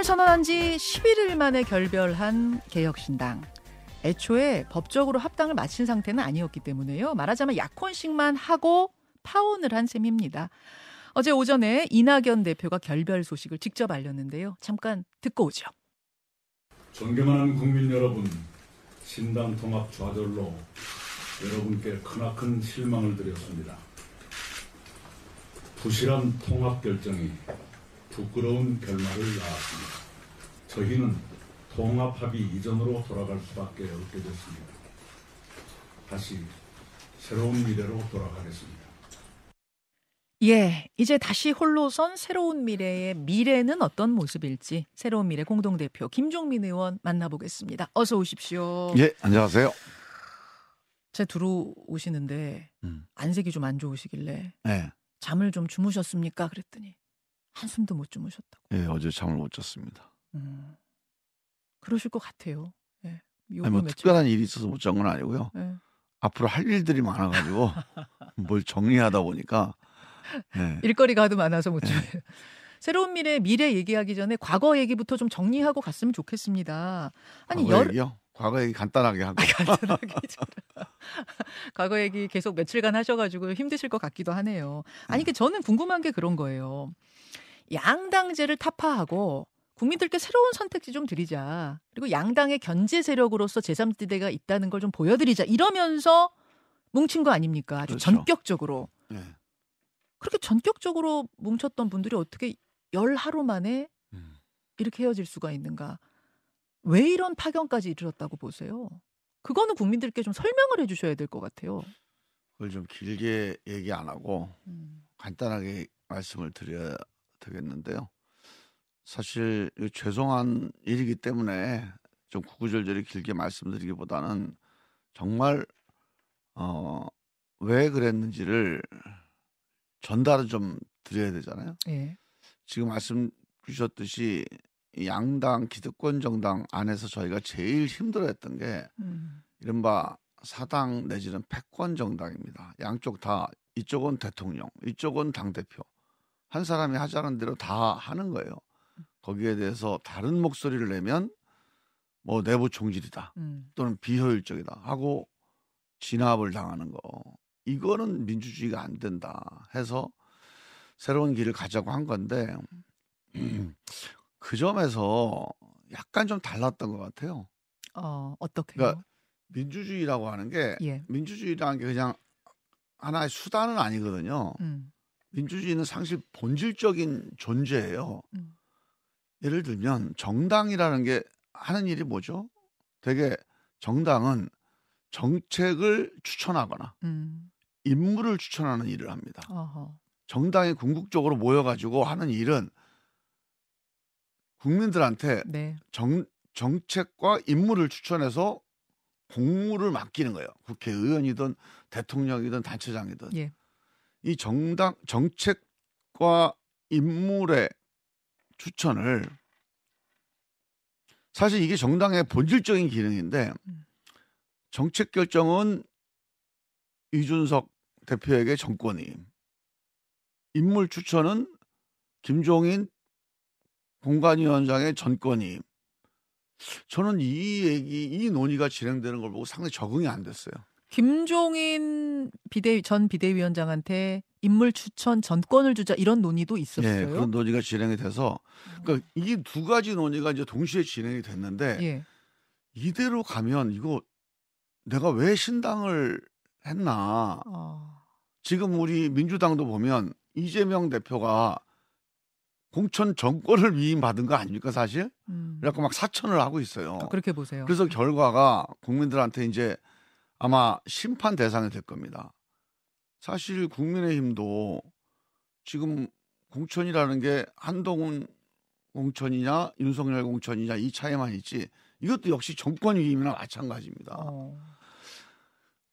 합당을 선언한 지 11일 만에 결별한 개혁신당. 애초에 법적으로 합당을 마친 상태는 아니었기 때문에요. 말하자면 약혼식만 하고 파혼을 한 셈입니다. 어제 오전에 이낙연 대표가 결별 소식을 직접 알렸는데요. 잠깐 듣고 오죠. 존경하는 국민 여러분, 신당 통합 좌절로 여러분께 크나큰 실망을 드렸습니다. 부실한 통합 결정이 부끄러운 결말을 낳았습니다. 저희는 통합 합의 이전으로 돌아갈 수밖에 없게 됐습니다. 다시 새로운 미래로 돌아가겠습니다. 예, 이제 다시 홀로 선 새로운 미래의 미래는 어떤 모습일지 새로운 미래 공동대표 김종민 의원 만나보겠습니다. 어서 오십시오. 예, 안녕하세요. 제 들어오시는데 음. 안색이 좀 안 좋으시길래 예, 잠을 좀 주무셨습니까? 그랬더니 한숨도 못 주무셨다고. 예, 어제 잠을 못 잤습니다. 음, 그러실 것 같아요. 예, 아니, 뭐 며칠- 특별한 일이 있어서 못 잔 건 아니고요. 예. 앞으로 할 일들이 많아가지고 뭘 정리하다 보니까 예, 일거리가 하도 많아서 못 네. 주무요 새로운 미래 미래 얘기하기 전에 과거 얘기부터 좀 정리하고 갔으면 좋겠습니다. 아니 과거 열 얘기요? 과거 얘기 간단하게 하고 간단하게 좀. 과거 얘기 계속 며칠간 하셔가지고 힘드실 것 같기도 하네요. 아니, 그 저는 궁금한 게 그런 거예요. 양당제를 타파하고 국민들께 새로운 선택지 좀 드리자. 그리고 양당의 견제 세력으로서 제3지대가 있다는 걸 좀 보여드리자. 이러면서 뭉친 거 아닙니까? 아주 그렇죠. 전격적으로. 예, 그렇게 전격적으로 뭉쳤던 분들이 어떻게 열 하루 만에 음. 이렇게 헤어질 수가 있는가? 왜 이런 파견까지 이르렀다고 보세요? 그거는 국민들께 좀 설명을 해주셔야 될 것 같아요. 그걸 좀 길게 얘기 안 하고 음, 간단하게 말씀을 드려야 되겠는데요. 사실 죄송한 일이기 때문에 좀 구구절절히 길게 말씀드리기보다는 정말 어, 왜 그랬는지를 전달을 좀 드려야 되잖아요. 예. 지금 말씀 주셨듯이 이 양당 기득권 정당 안에서 저희가 제일 힘들어했던 게 음, 이른바 사당 내지는 패권 정당입니다. 양쪽 다 이쪽은 대통령, 이쪽은 당 대표. 한 사람이 하자는 대로 다 하는 거예요. 거기에 대해서 다른 목소리를 내면 뭐 내부 총질이다 음, 또는 비효율적이다 하고 진압을 당하는 거. 이거는 민주주의가 안 된다 해서 새로운 길을 가자고 한 건데 그 점에서 약간 좀 달랐던 것 같아요. 어, 어떻게요? 그러니까 민주주의라고 하는 게 예. 민주주의라는 게 그냥 하나의 수단은 아니거든요. 음, 민주주의는 사실 본질적인 존재예요. 음. 예를 들면 정당이라는 게 하는 일이 뭐죠? 되게 정당은 정책을 추천하거나 음, 인물을 추천하는 일을 합니다. 어허. 정당이 궁극적으로 모여가지고 하는 일은 국민들한테 네. 정, 정책과 인물을 추천해서 공무를 맡기는 거예요. 국회의원이든 대통령이든 단체장이든. 예. 이 정당 정책과 인물의 추천을 사실 이게 정당의 본질적인 기능인데 음. 정책 결정은 이준석 대표에게 정권이 인물 추천은 김종인 공관위원장의 전권이 저는 이 얘기 이 논의가 진행되는 걸 보고 상당히 적응이 안 됐어요. 김종인 비대 전 비대위원장한테 인물 추천 전권을 주자 이런 논의도 있었어요. 예, 그런 논의가 진행이 돼서 그러니까 이 두 가지 논의가 이제 동시에 진행이 됐는데 예. 이대로 가면 이거 내가 왜 신당을 했나? 어, 지금 우리 민주당도 보면 이재명 대표가 공천 정권을 위임받은 거 아닙니까 사실? 음. 그래갖고 막 사천을 하고 있어요. 아, 그렇게 보세요. 그래서 결과가 국민들한테 이제 아마 심판 대상이 될 겁니다. 사실 국민의힘도 지금 공천이라는 게 한동훈 공천이냐 윤석열 공천이냐 이 차이만 있지 이것도 역시 정권 위임이나 마찬가지입니다. 어,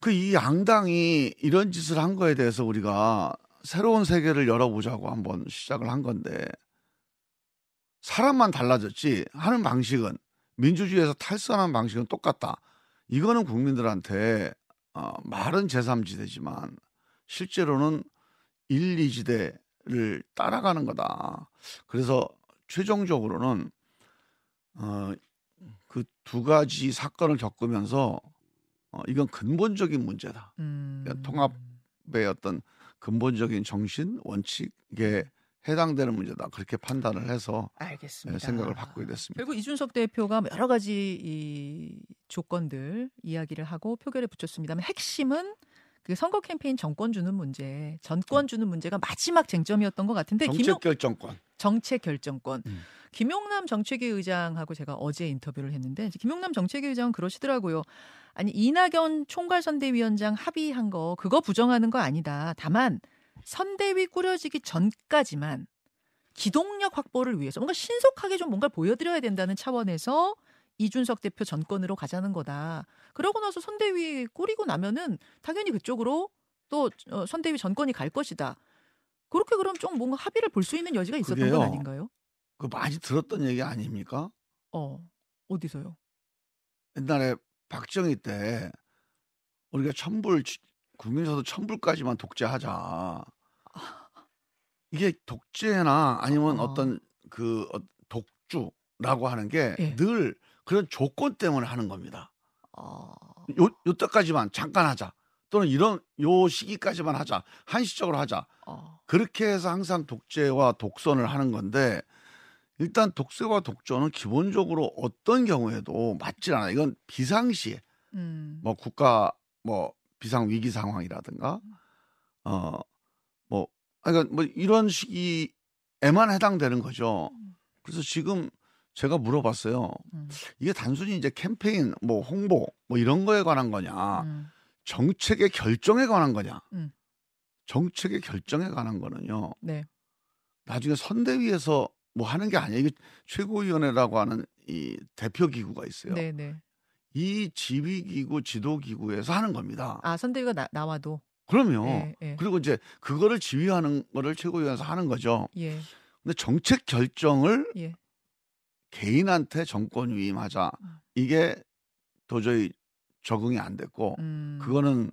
그이 양당이 이런 짓을 한 거에 대해서 우리가 새로운 세계를 열어보자고 한번 시작을 한 건데 사람만 달라졌지 하는 방식은 민주주의에서 탈선한 방식은 똑같다. 이거는 국민들한테 어, 말은 제3지대지만 실제로는 1, 2지대를 따라가는 거다. 그래서 최종적으로는 어, 그 두 가지 사건을 겪으면서 어, 이건 근본적인 문제다. 음. 그러니까 통합의 어떤 근본적인 정신 원칙에 해당되는 문제다. 그렇게 판단을 해서 알겠습니다. 네, 생각을 바꾸게 됐습니다. 결국 이준석 대표가 여러 가지 이 조건들 이야기를 하고 표결에 붙였습니다만 핵심은 그 선거 캠페인 정권 주는 문제, 전권 주는 문제가 마지막 쟁점이었던 것 같은데 정책 결정권. 정책 결정권. 음. 김용남 정책위 의장하고 제가 어제 인터뷰를 했는데 김용남 정책위 의장은 그러시더라고요. 아니 이낙연 총괄 선대위원장 합의한 거 그거 부정하는 거 아니다. 다만 선대위 꾸려지기 전까지만 기동력 확보를 위해서 뭔가 신속하게 좀 뭔가 보여드려야 된다는 차원에서 이준석 대표 전권으로 가자는 거다. 그러고 나서 선대위 꾸리고 나면은 당연히 그쪽으로 또 어, 선대위 전권이 갈 것이다. 그렇게 그럼 좀 뭔가 합의를 볼 수 있는 여지가 있었던 그게요. 건 아닌가요? 그 많이 들었던 얘기 아닙니까? 어 어디서요? 옛날에 박정희 때 우리가 천불 국민서도 천불까지만 독재하자. 이게 독재나 아니면 어. 어떤 그 어, 독주라고 하는 게 예. 늘 그런 조건 때문에 하는 겁니다. 어, 요 요때까지만 잠깐 하자. 또는 이런 요 시기까지만 하자. 한시적으로 하자. 어, 그렇게 해서 항상 독재와 독선을 하는 건데 일단 독재와 독전은 기본적으로 어떤 경우에도 맞질 않아. 이건 비상시에 음, 뭐 국가 뭐 비상 위기 상황이라든가 어뭐 그러니까 뭐 이런 시기에만 해당되는 거죠. 그래서 지금 제가 물어봤어요. 음, 이게 단순히 이제 캠페인 뭐 홍보 뭐 이런 거에 관한 거냐? 음, 정책의 결정에 관한 거냐? 음. 정책의 결정에 관한 거는요. 네, 나중에 선대위에서 뭐 하는 게 아니에요. 이게 최고위원회라고 하는 이 대표 기구가 있어요. 네, 네. 이 지휘기구 지도기구에서 하는 겁니다. 아 선대위가 나, 나와도? 그럼요. 예, 예, 그리고 이제 그거를 지휘하는 거를 최고위원회에서 하는 거죠. 예, 근데 정책 결정을 예. 개인한테 정권 위임하자 음. 이게 도저히 적응이 안 됐고 음, 그거는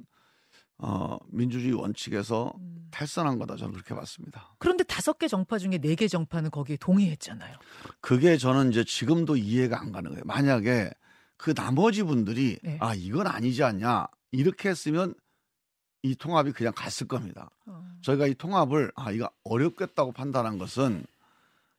어, 민주주의 원칙에서 음. 탈선한 거다 저는 그렇게 봤습니다. 그런데 다섯 개 정파 중에 네 개 정파는 거기에 동의했잖아요. 그게 저는 이제 지금도 이해가 안 가는 거예요. 만약에 그 나머지 분들이 네. 아 이건 아니지 않냐 이렇게 했으면 이 통합이 그냥 갔을 겁니다. 어, 저희가 이 통합을 아 이거 어렵겠다고 판단한 것은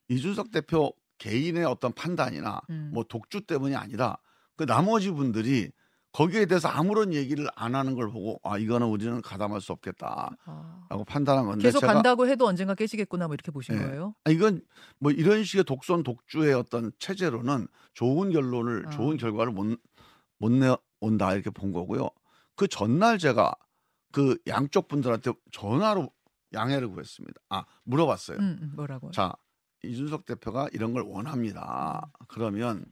이준석 대표 개인의 어떤 판단이나 음. 뭐 독주 때문이 아니라 그 나머지 분들이 거기에 대해서 아무런 얘기를 안 하는 걸 보고 아 이거는 우리는 가담할 수 없겠다라고 아. 판단한 건데 계속 제가 간다고 해도 언젠가 깨지겠구나 뭐 이렇게 보신 예. 거예요? 아, 이건 뭐 이런 식의 독선 독주의 어떤 체제로는 좋은 결론을 아. 좋은 결과를 못 못 내온다 이렇게 본 거고요. 그 전날 제가 그 양쪽 분들한테 전화로 양해를 구했습니다. 아 물어봤어요. 음, 음, 뭐라고요? 자 이준석 대표가 이런 걸 원합니다. 그러면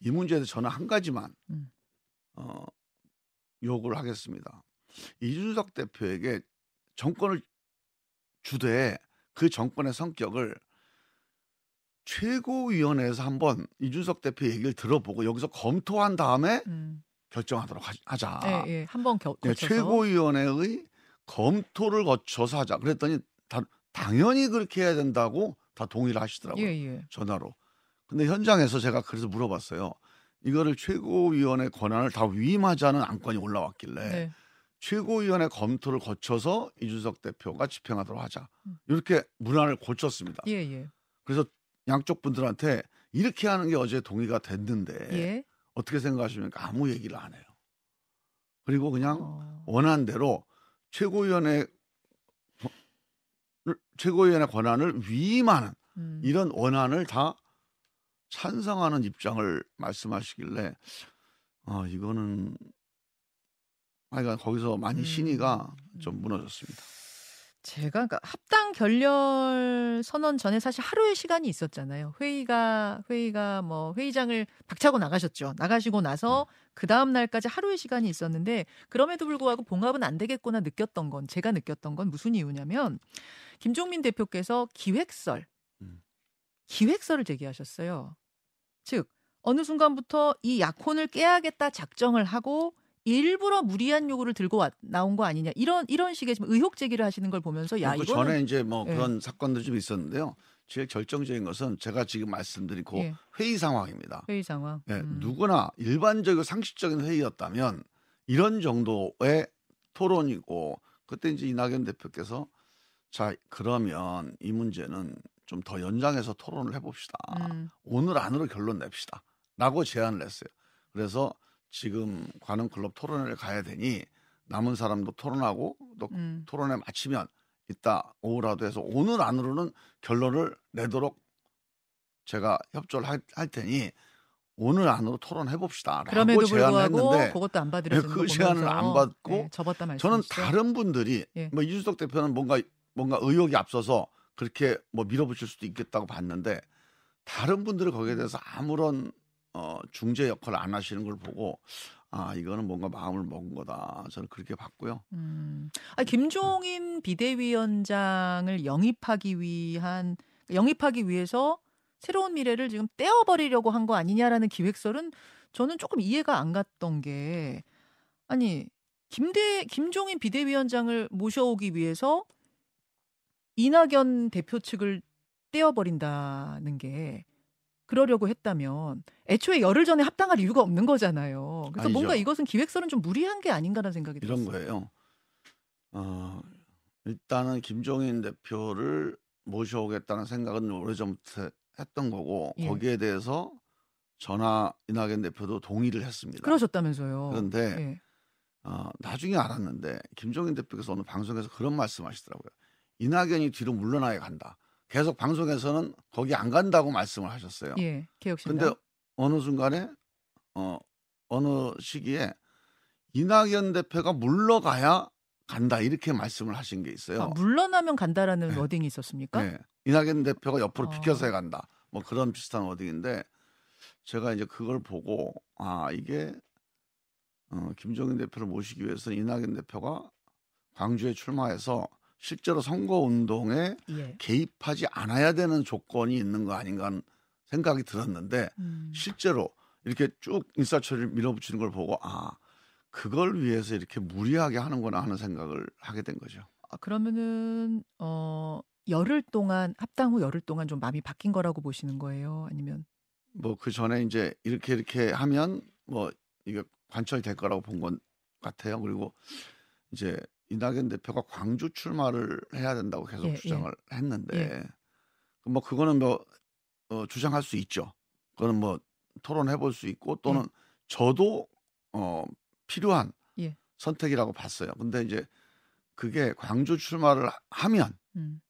이 문제에 대해서 저는 한 가지만 음. 어, 요구를 하겠습니다. 이준석 대표에게 정권을 주되 그 정권의 성격을 최고위원회에서 한번 이준석 대표 얘기를 들어보고 여기서 검토한 다음에 음. 결정하도록 하- 하자. 예, 예. 한번 겨, 네, 최고위원회의 검토를 거쳐서 하자. 그랬더니 다, 당연히 그렇게 해야 된다고 다 동의를 하시더라고요. 예, 예. 전화로. 근데 현장에서 제가 그래서 물어봤어요. 이거를 최고위원회 권한을 다 위임하자는 안건이 올라왔길래 네. 최고위원회 검토를 거쳐서 이준석 대표가 집행하도록 하자. 음. 이렇게 문안을 고쳤습니다. 예, 예. 그래서 양쪽 분들한테 이렇게 하는 게 어제 동의가 됐는데 예. 어떻게 생각하십니까? 아무 얘기를 안 해요. 그리고 그냥 어. 원한 대로 최고위원회 최고위원회 권한을 위임하는 음. 이런 원안을 다 찬성하는 입장을 말씀하시길래 아 이거는 하여간 거기서 많이 음. 신의가 좀 무너졌습니다. 제가 그러니까 합당 결렬 선언 전에 사실 하루의 시간이 있었잖아요. 회의가 회의가 뭐 회의장을 박차고 나가셨죠. 나가시고 나서 그 다음 날까지 하루의 시간이 있었는데 그럼에도 불구하고 봉합은 안 되겠구나 느꼈던 건 제가 느꼈던 건 무슨 이유냐면 김종민 대표께서 기획설 음. 기획설을 제기하셨어요. 즉 어느 순간부터 이 약혼을 깨야겠다 작정을 하고 일부러 무리한 요구를 들고 와, 나온 거 아니냐 이런 이런 식의 지금 의혹 제기를 하시는 걸 보면서 야그 이거는 전에 이제 뭐 예. 그런 사건들 좀 있었는데요. 제일 결정적인 것은 제가 지금 말씀드린 그 예. 회의 상황입니다. 회의 상황. 예, 음. 누구나 일반적이고 상식적인 회의였다면 이런 정도의 토론이고 그때 이제 이낙연 대표께서 자 그러면 이 문제는 좀 더 연장해서 토론을 해봅시다. 음. 오늘 안으로 결론 냅시다.라고 제안을 했어요. 그래서 지금 관훈 클럽 토론회를 가야 되니 남은 사람도 토론하고 또 음. 토론회 마치면 이따 오후라도 해서 오늘 안으로는 결론을 내도록 제가 협조를 할, 할 테니 오늘 안으로 토론해 봅시다라고 그럼에도 제안을 불구하고 했는데 그것도 안 받으려는 그 제안을 안 받고 네? 저는 다른 분들이 예. 뭐 이준석 대표는 뭔가 뭔가 의혹이 앞서서 그렇게 뭐 밀어붙일 수도 있겠다고 봤는데 다른 분들이 거기에 대해서 아무런 어, 중재 역할을 안 하시는 걸 보고 아 이거는 뭔가 마음을 먹은 거다 저는 그렇게 봤고요. 음. 아 김종인 비대위원장을 영입하기 위한 영입하기 위해서 새로운 미래를 지금 떼어버리려고 한 거 아니냐라는 기획설은 저는 조금 이해가 안 갔던 게 아니 김대 김종인 비대위원장을 모셔오기 위해서 이낙연 대표 측을 떼어버린다는 게 그러려고 했다면 애초에 열흘 전에 합당할 이유가 없는 거잖아요. 그래서 아니죠. 뭔가 이것은 기획설은 좀 무리한 게 아닌가라는 생각이 이런 들었어요. 거예요. 어, 일단은 김종인 대표를 모셔오겠다는 생각은 오래전부터 했던 거고 예. 거기에 대해서 전하 이낙연 대표도 동의를 했습니다. 그러셨다면서요. 그런데 예. 어, 나중에 알았는데 김종인 대표께서 오늘 방송에서 그런 말씀하시더라고요. 이낙연이 뒤로 물러나야 간다. 계속 방송에서는 거기 안 간다고 말씀을 하셨어요. 예, 개혁신당. 근데 어느 순간에 어 어느 시기에 이낙연 대표가 물러가야 간다 이렇게 말씀을 하신 게 있어요. 아, 물러나면 간다라는 네. 워딩이 있었습니까? 네. 이낙연 대표가 옆으로 아. 비켜서야 간다. 뭐 그런 비슷한 워딩인데 제가 이제 그걸 보고 아 이게 어, 김종인 대표를 모시기 위해서는 이낙연 대표가 광주에 출마해서 실제로 선거 운동에 예. 개입하지 않아야 되는 조건이 있는 거 아닌가 하는 생각이 들었는데 음. 실제로 이렇게 쭉 인사처리를 밀어붙이는 걸 보고 아 그걸 위해서 이렇게 무리하게 하는구나 하는 생각을 하게 된 거죠. 아, 그러면은 어 열흘 동안 합당 후 열흘 동안 좀 마음이 바뀐 거라고 보시는 거예요? 아니면 뭐 그 전에 이제 이렇게 이렇게 하면 뭐 이게 관철이 될 거라고 본건 같아요. 그리고 이제 이낙연 대표가 광주 출마를 해야 된다고 계속 예, 주장을 했는데 예. 뭐 그거는 뭐 어, 주장할 수 있죠. 그거는 뭐 토론해 볼 수 있고 또는 저도 어 필요한 예. 선택이라고 봤어요. 근데 이제 그게 광주 출마를 하면 음.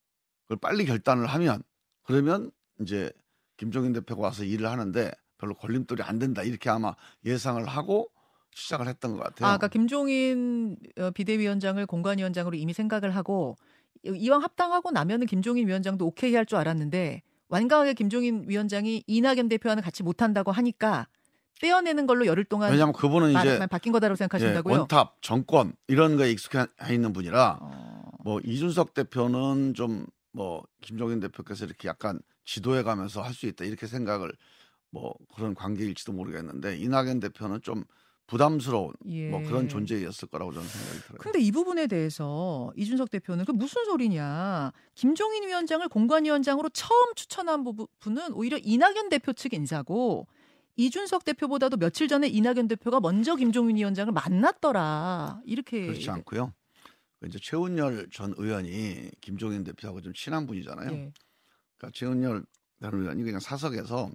그걸 빨리 결단을 하면 그러면 이제 김종인 대표가 와서 일을 하는데 별로 걸림돌이 안 된다 이렇게 아마 예상을 하고 시작을 했던 것 같아요. 아, 아까 김종인 어, 비대위원장을 공관위원장으로 이미 생각을 하고 이왕 합당하고 나면은 김종인 위원장도 오케이 할 줄 알았는데 완강하게 김종인 위원장이 이낙연 대표와는 같이 못한다고 하니까 떼어내는 걸로 열흘 동안 왜냐하면 그분은 말, 이제 말 바뀐 거다라고 예, 생각하신다고요? 원톱 정권 이런 거에 익숙해 있는 분이라 어, 뭐 이준석 대표는 좀 뭐 김종인 대표께서 이렇게 약간 지도해 가면서 할 수 있다 이렇게 생각을 뭐 그런 관계일지도 모르겠는데 이낙연 대표는 좀 부담스러운 예. 뭐 그런 존재였을 거라고 저는 생각이 들어요. 근데 이 부분에 대해서 이준석 대표는 그 무슨 소리냐? 김종인 위원장을 공관위원장으로 처음 추천한 부분은 오히려 이낙연 대표 측 인사고 이준석 대표보다도 며칠 전에 이낙연 대표가 먼저 김종인 위원장을 만났더라. 이렇게 그렇지 않고요. 그 이제 최은열 전 의원이 김종인 대표하고 좀 친한 분이잖아요. 예. 그러니까 최은열 전 의원이 그냥 사석에서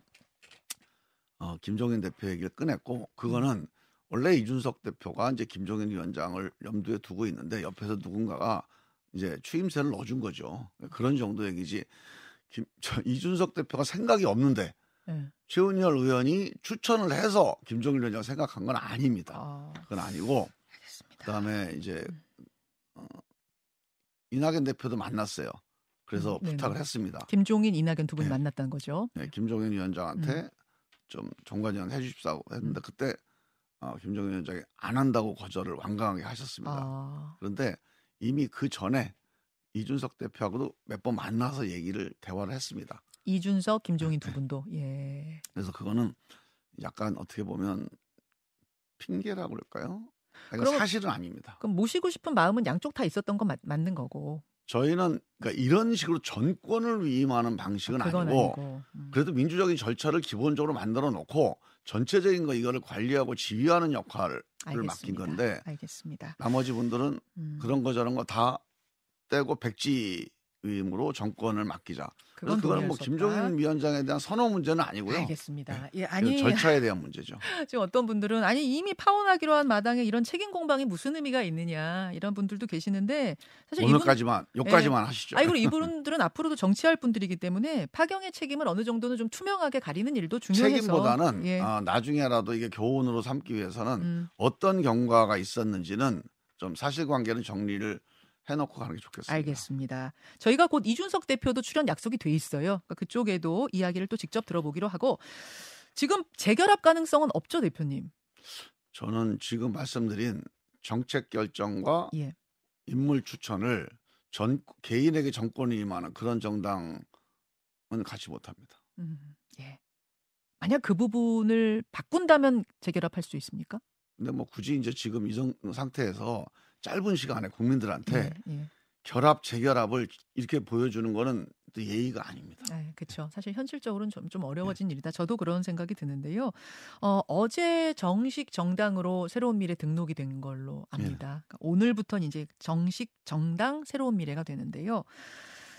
어, 김종인 대표 얘기를 꺼냈고 그거는 원래 이준석 대표가 이제 김종인 위원장을 염두에 두고 있는데 옆에서 누군가가 이제 추임새를 넣어준 거죠. 그런 정도 얘기지. 김, 저, 이준석 대표가 생각이 없는데 예. 최은열 의원이 추천을 해서 김종인 위원장 생각한 건 아닙니다. 아, 그건 아니고 알겠습니다. 그다음에 이제 어, 이낙연 대표도 만났어요. 그래서 음, 네네. 부탁을 했습니다. 김종인 이낙연 두 분이 네. 만났다는 거죠. 네, 김종인 위원장한테 음. 좀 정관위원 해주십사고 했는데 그때 어, 김종인 위원장이 안 한다고 거절을 완강하게 하셨습니다. 아, 그런데 이미 그 전에 이준석 대표하고도 몇 번 만나서 얘기를 대화를 했습니다. 이준석, 김종인 네. 두 분도 예. 그래서 그거는 약간 어떻게 보면 핑계라고 그럴까요? 그러니까 그럼- 사실은 아닙니다. 그럼 모시고 싶은 마음은 양쪽 다 있었던 건 맞, 맞는 거고. 저희는 그러니까 이런 식으로 전권을 위임하는 방식은 그건 아니고 아니고. 음. 그래도 민주적인 절차를 기본적으로 만들어 놓고 전체적인 거 이거를 관리하고 지휘하는 역할을 맡긴 알겠습니다. 건데 알겠습니다. 나머지 분들은 음, 그런 거 저런 거 다 떼고 백지 위임으로 정권을 맡기자. 그건 동의할 뭐수 김종인. 위원장에 대한 선호 문제는 아니고요. 알겠습니다. 예, 그 아니 절차에 대한 문제죠. 지금 어떤 분들은 아니 이미 파혼하기로 한 마당에 이런 책임 공방이 무슨 의미가 있느냐 이런 분들도 계시는데 사실 이분 오늘까지만 여기까지만 하시죠. 아니 그리고 이분들은 앞으로도 정치할 분들이기 때문에 파경의 책임을 어느 정도는 좀 투명하게 가리는 일도 중요해서 책임보다는 예. 아, 나중에라도 이게 교훈으로 삼기 위해서는 음, 어떤 경과가 있었는지는 좀 사실관계는 정리를 해놓고 가는 게 좋겠습니다. 알겠습니다. 저희가 곧 이준석 대표도 출연 약속이 돼 있어요. 그러니까 그쪽에도 이야기를 또 직접 들어보기로 하고 지금 재결합 가능성은 없죠, 대표님. 저는 지금 말씀드린 정책 결정과 예. 인물 추천을 전 개인에게 정권이 임하는 그런 정당은 갖지 못합니다. 음, 예. 만약 그 부분을 바꾼다면 재결합할 수 있습니까? 근데 뭐 굳이 이제 지금 이 정- 상태에서 짧은 시간에 국민들한테 예, 예. 결합 재결합을 이렇게 보여주는 거는 또 예의가 아닙니다. 그렇죠. 사실 현실적으로는 좀, 좀 어려워진 일이다. 저도 그런 생각이 드는데요. 어, 어제 정식 정당으로 새로운 미래 등록이 된 걸로 압니다. 그러니까 오늘부터는 이제 정식 정당 새로운 미래가 되는데요.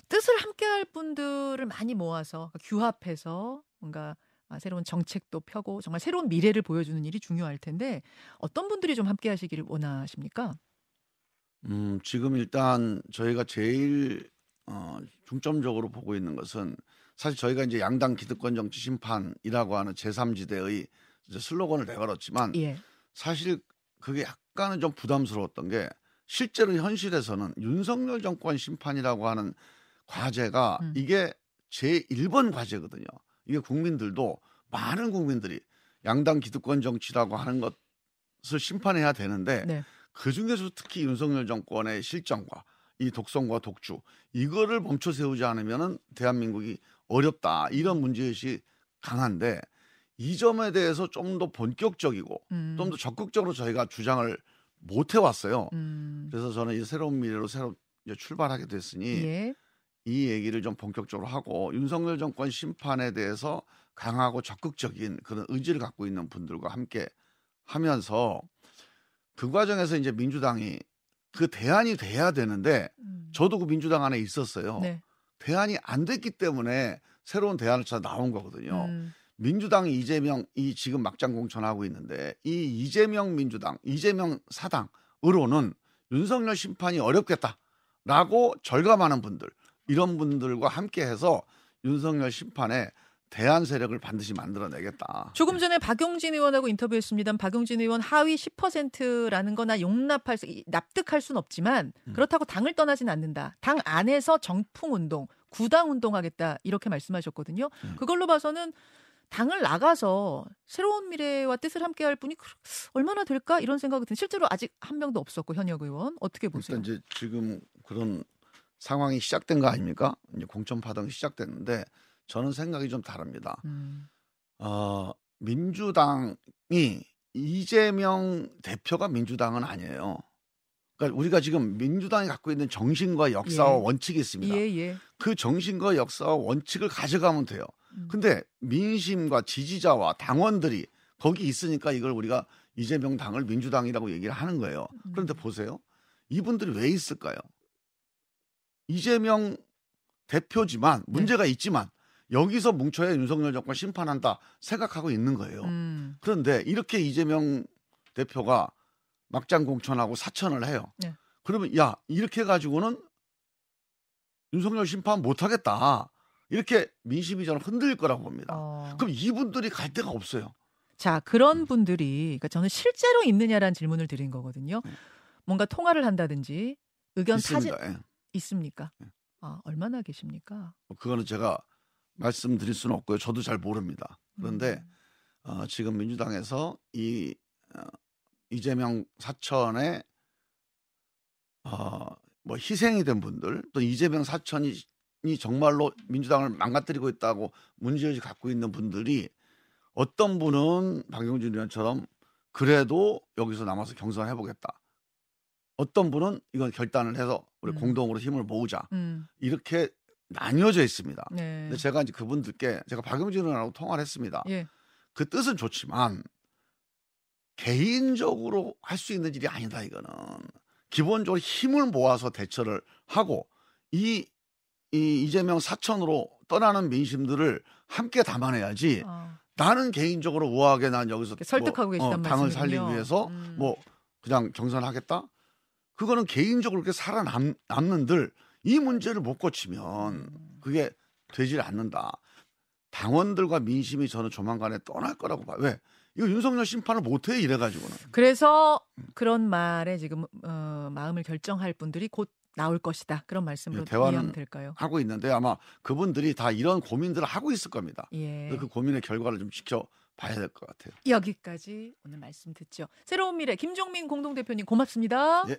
뜻을 함께할 분들을 많이 모아서 그러니까 규합해서 뭔가 아, 새로운 정책도 펴고 정말 새로운 미래를 보여주는 일이 중요할 텐데 어떤 분들이 좀 함께하시기를 원하십니까? 음, 지금 일단 저희가 제일 어, 중점적으로 보고 있는 것은 사실 저희가 이제 양당 기득권 정치 심판이라고 하는 제3지대의 이제 슬로건을 내걸었지만 예. 사실 그게 약간은 좀 부담스러웠던 게 실제로 현실에서는 윤석열 정권 심판이라고 하는 과제가 음. 이게 제 1번 과제거든요. 이게 국민들도 많은 국민들이 양당 기득권 정치라고 하는 것을 심판해야 되는데 네. 그 중에서 특히 윤석열 정권의 실정과 이 독성과 독주 이거를 멈춰 세우지 않으면은 대한민국이 어렵다 이런 문제의식이 강한데 이 점에 대해서 좀 더 본격적이고 음. 좀더 적극적으로 저희가 주장을 못 해왔어요. 음. 그래서 저는 이 새로운 미래로 새로 이제 출발하게 됐으니 예. 이 얘기를 좀 본격적으로 하고 윤석열 정권 심판에 대해서 강하고 적극적인 그런 의지를 갖고 있는 분들과 함께 하면서 그 과정에서 이제 민주당이 그 대안이 돼야 되는데 음. 저도 그 민주당 안에 있었어요. 네. 대안이 안 됐기 때문에 새로운 대안을 찾아 나온 거거든요. 음. 민주당이 이재명 이 지금 막장 공천하고 있는데 이 이재명 민주당, 이재명 사당으로는 윤석열 심판이 어렵겠다라고 절감하는 분들 이런 분들과 함께해서 윤석열 심판에 대안 세력을 반드시 만들어내겠다. 조금 전에 박용진 의원하고 인터뷰했습니다. 박용진 의원 하위 10%라는 거나 용납할 수, 이- 납득할 수는 없지만 음. 그렇다고 당을 떠나진 않는다. 당 안에서 정풍 운동, 구당 운동하겠다 이렇게 말씀하셨거든요. 음. 그걸로 봐서는 당을 나가서 새로운 미래와 뜻을 함께할 분이 그- 얼마나 될까 이런 생각이 든. 실제로 아직 한 명도 없었고 현역 의원 어떻게 보세요? 일단 이제 지금 그런 상황이 시작된 거 아닙니까? 이제 공천 파동이 시작됐는데 저는 생각이 좀 다릅니다. 음, 어, 민주당이 이재명 대표가 민주당은 아니에요. 그러니까 우리가 지금 민주당이 갖고 있는 정신과 역사와 예. 원칙이 있습니다. 예, 예. 그 정신과 역사와 원칙을 가져가면 돼요. 음. 근데 민심과 지지자와 당원들이 거기 있으니까 이걸 우리가 이재명 당을 민주당이라고 얘기를 하는 거예요. 그런데 음. 보세요. 이분들이 왜 있을까요? 이재명 대표지만 네. 문제가 있지만 여기서 뭉쳐야 윤석열 정권 심판한다 생각하고 있는 거예요. 음, 그런데 이렇게 이재명 대표가 막장 공천하고 사천을 해요. 네. 그러면 야 이렇게 가지고는 윤석열 심판 못하겠다. 이렇게 민심이 저는 흔들릴 거라고 봅니다. 어. 그럼 이분들이 갈 데가 없어요. 자, 음. 그런 분들이, 그러니까 저는 실제로 있느냐라는 질문을 드린 거거든요. 네. 뭔가 통화를 한다든지 의견 타진 있습니다. 예. 있습니까? 네. 아, 얼마나 계십니까? 그거는 제가 말씀드릴 수는 없고요. 저도 잘 모릅니다. 그런데 음. 어, 지금 민주당에서 이 어, 이재명 사천에 어, 뭐 희생이 된 분들 또 이재명 사천이 이 정말로 민주당을 망가뜨리고 있다고 문제의식 갖고 있는 분들이 어떤 분은 박용진 의원처럼 그래도 여기서 남아서 경선해 보겠다. 어떤 분은 이건 결단을 해서 우리 음. 공동으로 힘을 모으자 음. 이렇게 나뉘어져 있습니다. 네. 근데 제가 이제 그분들께 제가 박용진 의원하고 통화를 했습니다. 예. 그 뜻은 좋지만 개인적으로 할 수 있는 일이 아니다 이거는 기본적으로 힘을 모아서 대처를 하고 이, 이 이재명 사천으로 떠나는 민심들을 함께 담아내야지 아, 나는 개인적으로 우아하게 난 여기서 설득하고 계시단 어, 당을 말씀이군요. 살리기 위해서 음. 뭐 그냥 경선하겠다 그거는 개인적으로 그렇게 살아남는들 이 문제를 못 고치면 음. 그게 되질 않는다. 당원들과 민심이 저는 조만간에 떠날 거라고 봐요. 왜? 이거 윤석열 심판을 못해 이래가지고는. 그래서 그런 말에 지금 어, 마음을 결정할 분들이 곧 나올 것이다. 그런 말씀으로 예, 대화는 될까요? 하고 있는데 아마 그분들이 다 이런 고민들을 하고 있을 겁니다. 예. 그 고민의 결과를 좀 지켜 봐야 될 것 같아요. 여기까지 오늘 말씀 듣죠. 새로운 미래 김종민 공동대표님 고맙습니다. 예.